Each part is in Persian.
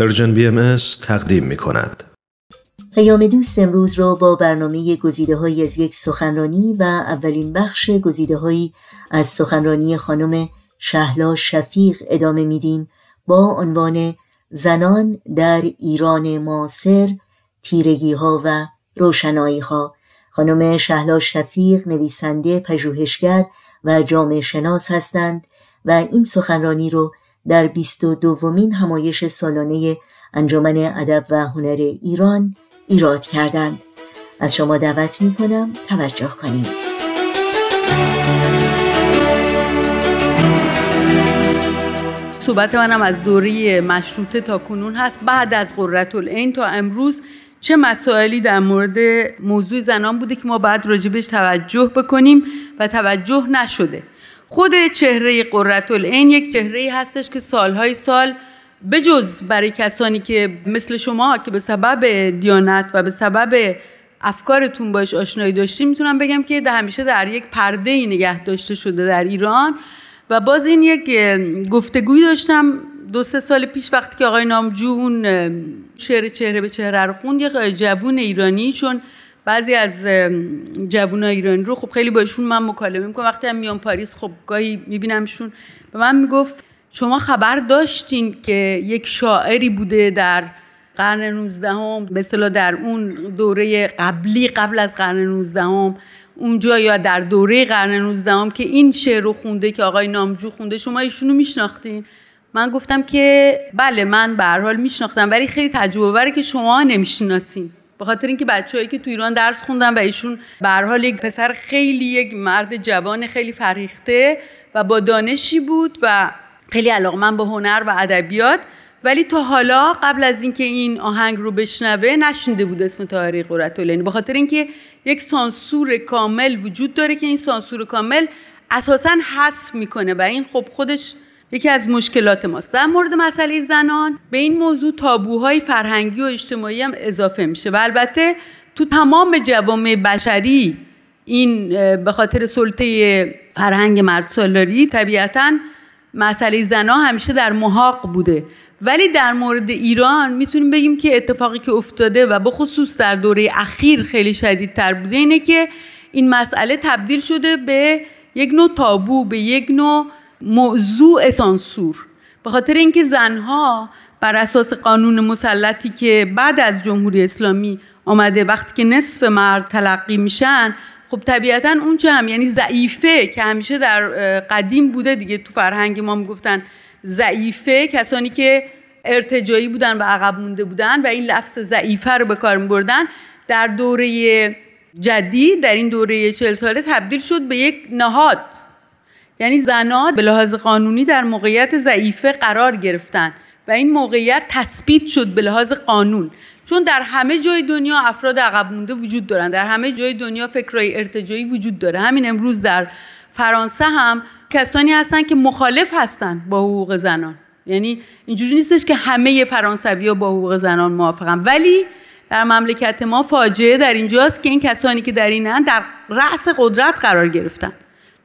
Persian BMS تقدیم می کند. پیام دوست امروز را با برنامه گزیده های از یک سخنرانی و اولین بخش گزیده هایی از سخنرانی خانم شهلا شفیق ادامه میدیم با عنوان زنان در ایران معاصر تیرگی ها و روشنایی ها خانم شهلا شفیق نویسنده پژوهشگر و جامعه شناس هستند و این سخنرانی رو در بیست و دومین همایش سالانه انجمن ادب و هنر ایران ایراد کردند. از شما دعوت می کنم توجه کنید. صحبت منم از دوره مشروطه تا کنون هست. بعد از قررت العین تا امروز چه مسائلی در مورد موضوع زنان بوده که ما باید راجبش توجه بکنیم و توجه نشده. خود چهره قررت العین یک چهره هستش که سالهای سال بجز برای کسانی که مثل شما که به سبب دیانت و به سبب افکارتون باش آشنایی داشتیم می‌تونم بگم که در همیشه در یک پرده ای نگه داشته شده در ایران و باز این یک گفتگوی داشتم دو سه سال پیش وقتی که آقای نامجو اون شعر چهره به چهره رو خوند یک جوون ایرانی چون بعضی از جوان ایرانی رو خب خیلی باشون من مکالمه می‌کنم. وقتی هم میام پاریس خب گاهی میبینمشون به من می‌گفت شما خبر داشتین که یک شاعری بوده در قرن 19 هم به اصطلاح در اون دوره قبلی قبل از قرن 19 هم اونجا یا در دوره قرن 19 هم که این شعر رو خونده که آقای نامجو خونده شما ایشونو میشناختین؟ من گفتم که بله من به هر حال میشناختم ولی خیلی تجربه که شما نمی‌شناسین. به خاطر اینکه بچه‌ای که تو ایران درس خوندن و ایشون به حال یک پسر خیلی یک مرد جوان خیلی فرهیخته و با دانشی بود و خیلی من با هنر و ادبیات ولی تا حالا قبل از اینکه این آهنگ رو بشنوه نشنده بود اسم طاهره قرتالعین به خاطر اینکه یک سانسور کامل وجود داره که این سانسور کامل اساسا حذف می‌کنه و این خب خودش یکی از مشکلات ماست. در مورد مسئله زنان به این موضوع تابوهای فرهنگی و اجتماعی هم اضافه میشه و البته تو تمام جوامع بشری این به خاطر سلطه فرهنگ مرد سالاری طبیعتا مسئله زنان همیشه در محاق بوده. ولی در مورد ایران می‌تونیم بگیم که اتفاقی که افتاده و بخصوص در دوره اخیر خیلی شدیدتر بوده اینه که این مسئله تبدیل شده به یک نوع تابو به یک نوع موضوع سانسور. به خاطر اینکه زنها بر اساس قانون مسلطی که بعد از جمهوری اسلامی آمده وقتی که نصف مرد تلقی میشن خب طبیعتا اون هم یعنی ضعیفه که همیشه در قدیم بوده دیگه. تو فرهنگ ما می‌گفتن ضعیفه کسانی که ارتجایی بودن و عقب مونده بودن و این لفظ ضعیفه رو به کار میبردن. در دوره جدید در این دوره چهل ساله تبدیل شد به یک نهاد. یعنی زنان به لحاظ قانونی در موقعیت ضعیفه قرار گرفتن و این موقعیت تثبیت شد به لحاظ قانون. چون در همه جای دنیا افراد عقب مونده وجود دارن. در همه جای دنیا فکرای ارتجایی وجود داره. همین امروز در فرانسه هم کسانی هستن که مخالف هستن با حقوق زنان. یعنی اینجوری نیستش که همه فرانسوی ها با حقوق زنان موافقن. ولی در مملکت ما فاجعه در اینجاست که این کسانی که در اینن در رأس قدرت قرار گرفتن.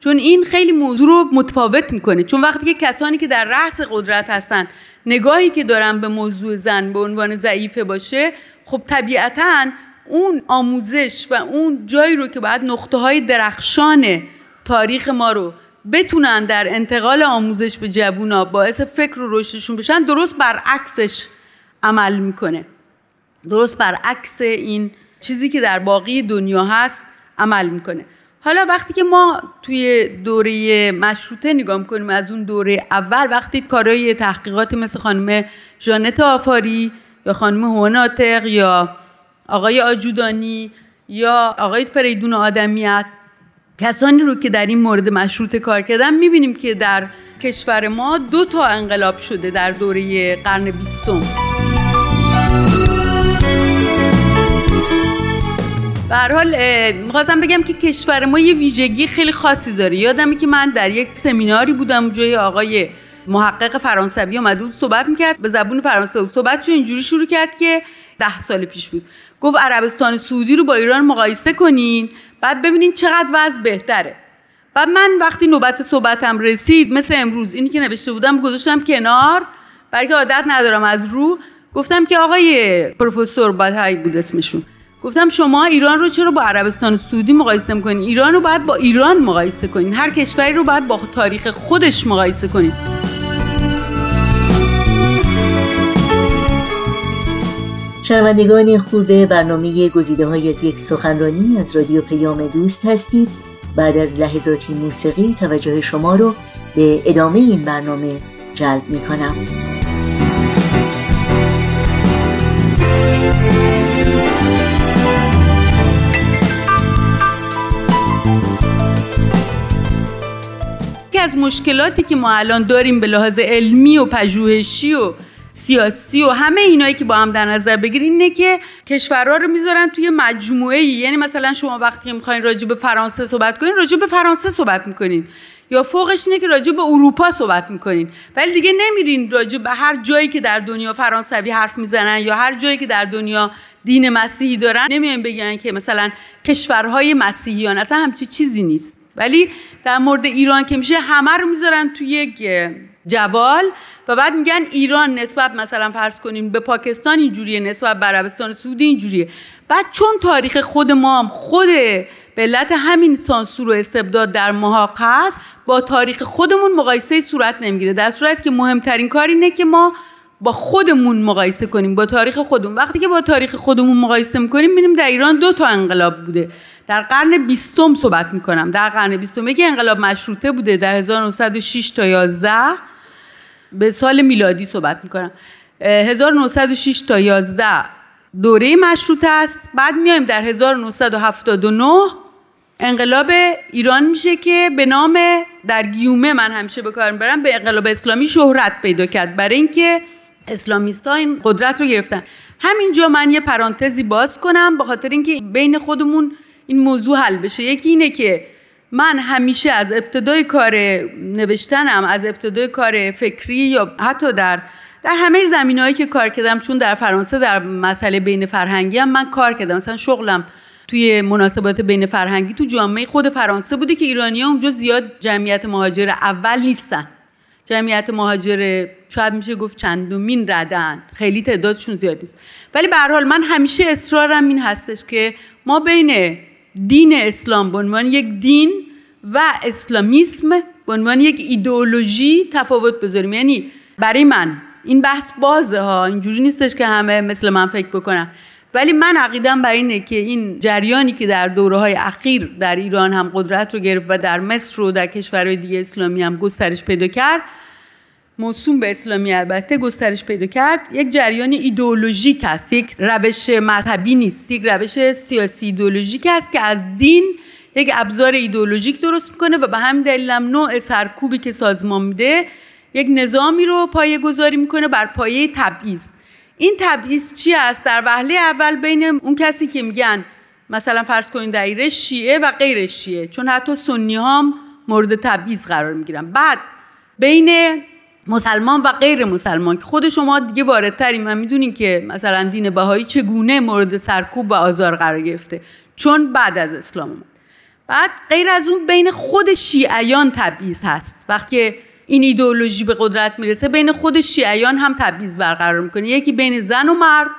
چون این خیلی موضوع رو متفاوت می‌کنه. چون وقتی که کسانی که در رأس قدرت هستن نگاهی که دارن به موضوع زن به عنوان ضعیفه باشه خب طبیعتا اون آموزش و اون جایی رو که باید نقطه های درخشان تاریخ ما رو بتونن در انتقال آموزش به جوونا باعث فکر و رشدشون بشن درست برعکسش عمل می‌کنه. درست برعکس این چیزی که در باقی دنیا هست عمل می‌کنه. حالا وقتی که ما توی دوره مشروطه نگاه کنیم از اون دوره اول وقتی کارهای تحقیقاتی مثل خانم جانت آفاری یا خانم هوناتق یا آقای آجودانی یا آقای فریدون آدمیت کسانی رو که در این مورد مشروطه کار کردن می‌بینیم که در کشور ما دو تا انقلاب شده در دوره قرن بیستم. به حال می‌خواستم بگم که کشور ما یه ویژگی خیلی خاصی داره. یادمه که من در یک سمیناری بودم جای آقای محقق فرانسوی اومده بود صحبت می‌کرد به زبون فرانسه صحبت چون اینجوری شروع کرد که ده سال پیش بود. گفت عربستان سعودی رو با ایران مقایسه کنین بعد ببینین چقدر وضع بهتره. بعد من وقتی نوبت صحبتم رسید مثل امروز اینی که نوشته بودم گذاشتم کنار برای عادت ندارم از رو. گفتم که آقای پروفسور بادهایی بود اسمشون. گفتم شما ایران رو چرا با عربستان سعودی مقایسه می‌کنین؟ ایران رو باید با ایران مقایسه کنین. هر کشوری رو باید با تاریخ خودش مقایسه کنین. شنوندگان خوب برنامه گزیده های از یک سخنرانی از رادیو پیام دوست هستید. بعد از لحظاتی موسیقی توجه شما رو به ادامه این برنامه جلب می کنم از مشکلاتی که ما الان داریم به لحاظ علمی و پژوهشی و سیاسی و همه اینایی که با هم در نظر بگیرین اینه که کشورها رو می‌ذارن توی مجموعه ای یعنی مثلا شما وقتی می‌خواین راجع به فرانسه صحبت کنین راجع به فرانسه صحبت می‌کنین. یا فوقش اینه که راجع به اروپا صحبت می‌کنین. ولی دیگه نمیرین راجع به هر جایی که در دنیا فرانسوی حرف می‌زنن یا هر جایی که در دنیا دین مسیحی دارن. نمیان بگن که مثلا کشورهای مسیحیان اصلا همچی چیزی نیست. ولی در مورد ایران که میشه همه رو می‌ذارن توی یک جوال و بعد میگن ایران نسبت مثلا فرض کنیم به پاکستان اینجوریه نسبت به عربستان سعودی اینجوریه. بعد چون تاریخ خود ما هم خود به علت همین سانسور و استبداد در محاق هست با تاریخ خودمون مقایسه صورت نمی‌گیره. در صورت که مهمترین کار اینه که ما با خودمون مقایسه کنیم با تاریخ خودمون. وقتی که با تاریخ خودمون مقایسه می‌کنیم می‌بینیم در ایران دو تا انقلاب بوده. در قرن بیستم صحبت می‌کنم. در قرن بیستم یکی انقلاب مشروطه بوده در 1906 تا 11 به سال میلادی صحبت می‌کنم. 1906 تا 11 دوره مشروطه است. بعد میایم در 1979 انقلاب ایران میشه که به نام در گیومه من همیشه به کار می‌برم به انقلاب اسلامی شهرت پیدا کرد. برای اینکه اسلامیست ها این قدرت رو گرفتن. همینجا من یه پرانتزی باز کنم به خاطر اینکه بین خودمون این موضوع حل بشه. یکی اینه که من همیشه از ابتدای کار نوشتنم از ابتدای کار فکری یا حتی در در همه زمینهایی که کار کردم چون در فرانسه در مسئله بین فرهنگی هم من کار کردم. مثلا شغلم توی مناسبات بین فرهنگی تو جامعه خود فرانسه بوده که ایرانی ها اونجا زیاد جمعیت مهاجر اول نیستن. جمعیت مهاجر شاید میشه گفت چندمین ردن. خیلی تعدادشون زیاد نیست. ولی به حال من همیشه اصرارم این هستش که ما بین دین اسلام به عنوان یک دین و اسلامیسم به عنوان یک ایدئولوژی تفاوت بذاریم. یعنی برای من این بحث بازه ها اینجوری نیستش که همه مثل من فکر بکنن. ولی من عقیدم بر اینه که این جریانی که در دوره های اخیر در ایران هم قدرت رو گرفت و در مصر و در کشورهای دیگه اسلامی هم گسترش پیدا کرد موسوم به اسلامی البته گسترش پیدا کرد. یک جریان ایدئولوژیک است. یک روش مذهبی نیست. یک روش سیاسی ایدئولوژیک است که از دین یک ابزار ایدئولوژیک درست می‌کنه و به همین دلیل هم نوع سرکوبی که سازمان میده یک نظامی رو پایه گذاری می‌کنه بر پایه تبعیض. این تبعیض چی است؟ در وهله اول بین اون کسی که میگن مثلا فرض کنید دایره شیعه و غیر شیعه چون حتی سنی هم مورد تبعیض قرار می‌گیرن. بعد بین مسلمان و غیر مسلمان. که خود شما دیگه واردترین من می‌دونین که مثلا دین بهایی چگونه مورد سرکوب و آزار قرار گرفته. چون بعد از اسلام اومد. بعد غیر از اون بین خود شیعیان تبعیض هست. وقتی این ایدئولوژی به قدرت می‌رسه بین خود شیعیان هم تبعیض برقرار می‌کنه. یکی بین زن و مرد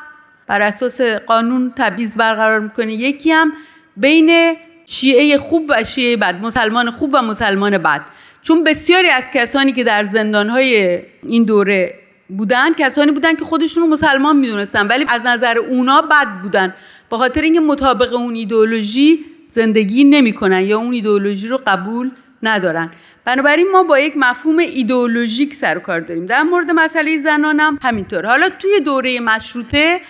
بر اساس قانون تبعیض برقرار می‌کنه. یکی هم بین شیعه خوب و شیعه بد مسلمان خوب و مسلمان بد. چون بسیاری از کسانی که در زندانهای این دوره بودن کسانی بودن که خودشون رو مسلمان می‌دونستن ولی از نظر اونا بد بودن. با خاطر اینکه مطابق اون ایدئولوژی زندگی نمی‌کنن یا اون ایدئولوژی رو قبول ندارن. بنابراین ما با یک مفهوم ایدئولوژیک سر کار داریم. در مورد مسئله زنان هم همینطور. حالا توی دوره مشروطه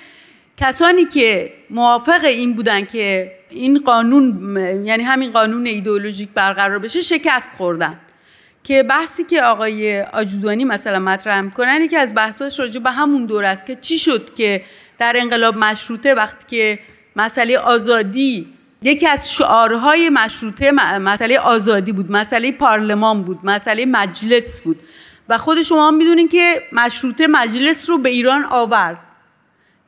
کسانی که موافق این بودن که این قانون یعنی همین قانون ایدئولوژیک برقرار بشه شکست خوردن. که بحثی که آقای آجودانی مثلا مطرح می‌کنن یکی از بحثاش راجع به همون دور است که چی شد که در انقلاب مشروطه وقتی که مسئله آزادی یکی از شعارهای مشروطه مسئله آزادی بود مسئله پارلمان بود مسئله مجلس بود. و خود شما می‌دونین که مشروطه مجلس رو به ایران آورد.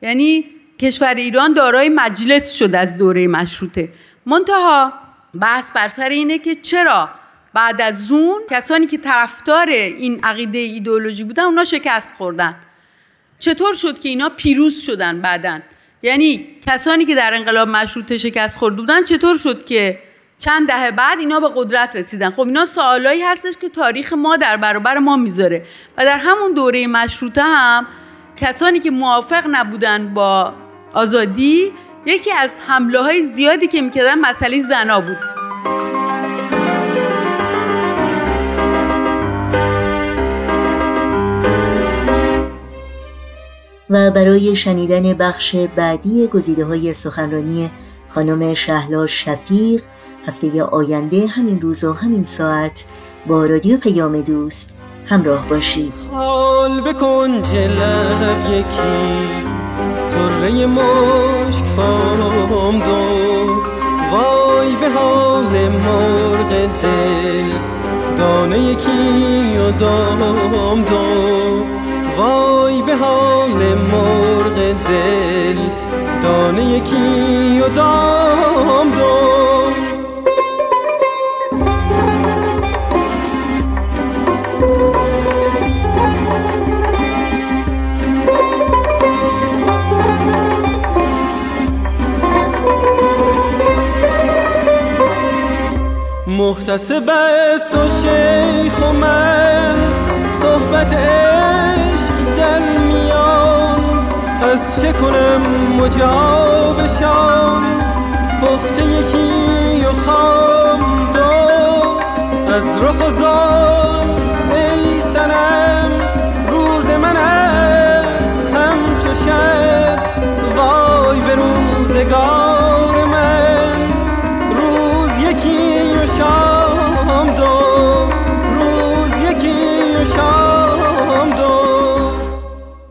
یعنی کشور ایران دارای مجلس شد از دوره مشروطه. منتها بحث بر سر اینه که چرا بعد از اون کسانی که طرفدار این عقیده ایدئولوژی بودن اونا شکست خوردن. چطور شد که اینا پیروز شدن بعدن یعنی کسانی که در انقلاب مشروطه شکست خورده بودن چطور شد که چند دهه بعد اینا به قدرت رسیدن؟ خب اینا سوالایی هستش که تاریخ ما در برابر ما می‌ذاره. و در همون دوره مشروطه هم کسانی که موافق نبودن با آزادی یکی از حمله های زیادی که می‌کردن مسئله زنا بود. و برای شنیدن بخش بعدی گزیده های سخنرانی خانم شهلا شفیق هفته آینده همین روز و همین ساعت با رادیو پیام دوست همراه باشید. حال بکن لب یکی طره مشک فام دو وای به حال مرغ دل دانه یکی و دام دو وای به حال مرغ دل دانه یکی و دام دو محتسب است و شیخ و من صحبت از چه کنم مجابشان؟ پخته یکی و خام دو از رخ و